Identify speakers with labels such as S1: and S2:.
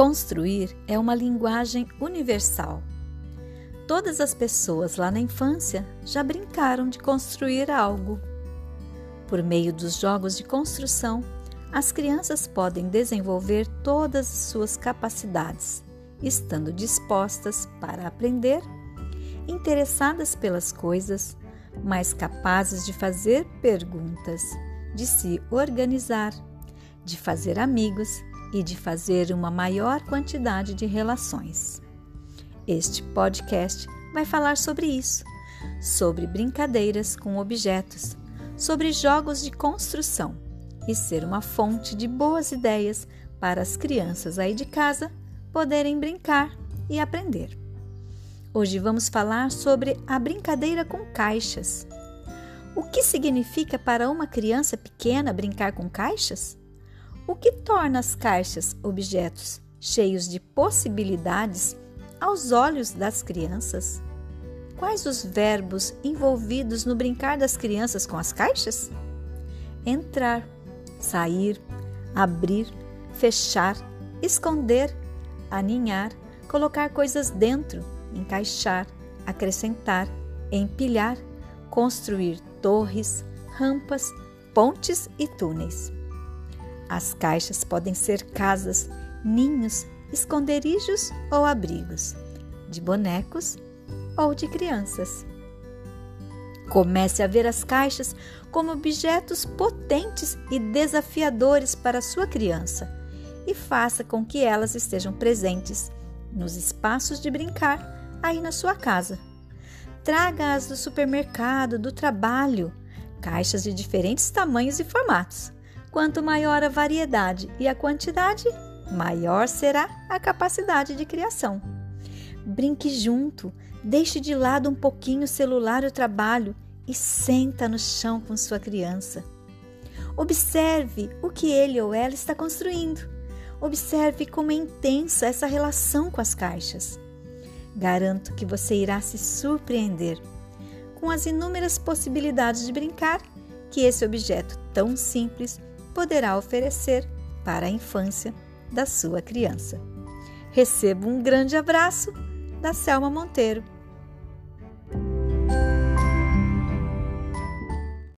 S1: Construir é uma linguagem universal. Todas as pessoas lá na infância já brincaram de construir algo. Por meio dos jogos de construção, as crianças podem desenvolver todas as suas capacidades, estando dispostas para aprender, interessadas pelas coisas, mais capazes de fazer perguntas, de se organizar, de fazer amigos e de fazer uma maior quantidade de relações. Este podcast vai falar sobre isso, sobre brincadeiras com objetos, sobre jogos de construção e ser uma fonte de boas ideias para as crianças aí de casa poderem brincar e aprender. Hoje vamos falar sobre a brincadeira com caixas. O que significa para uma criança pequena brincar com caixas? O que torna as caixas objetos cheios de possibilidades aos olhos das crianças? Quais os verbos envolvidos no brincar das crianças com as caixas? Entrar, sair, abrir, fechar, esconder, aninhar, colocar coisas dentro, encaixar, acrescentar, empilhar, construir torres, rampas, pontes e túneis. As caixas podem ser casas, ninhos, esconderijos ou abrigos, de bonecos ou de crianças. Comece a ver as caixas como objetos potentes e desafiadores para sua criança e faça com que elas estejam presentes nos espaços de brincar aí na sua casa. Traga-as do supermercado, do trabalho, caixas de diferentes tamanhos e formatos. Quanto maior a variedade e a quantidade, maior será a capacidade de criação. Brinque junto, deixe de lado um pouquinho o celular e o trabalho e senta no chão com sua criança. Observe o que ele ou ela está construindo. Observe como é intensa essa relação com as caixas. Garanto que você irá se surpreender com as inúmeras possibilidades de brincar que esse objeto tão simples poderá oferecer para a infância da sua criança. Recebo um grande abraço da Selma Monteiro.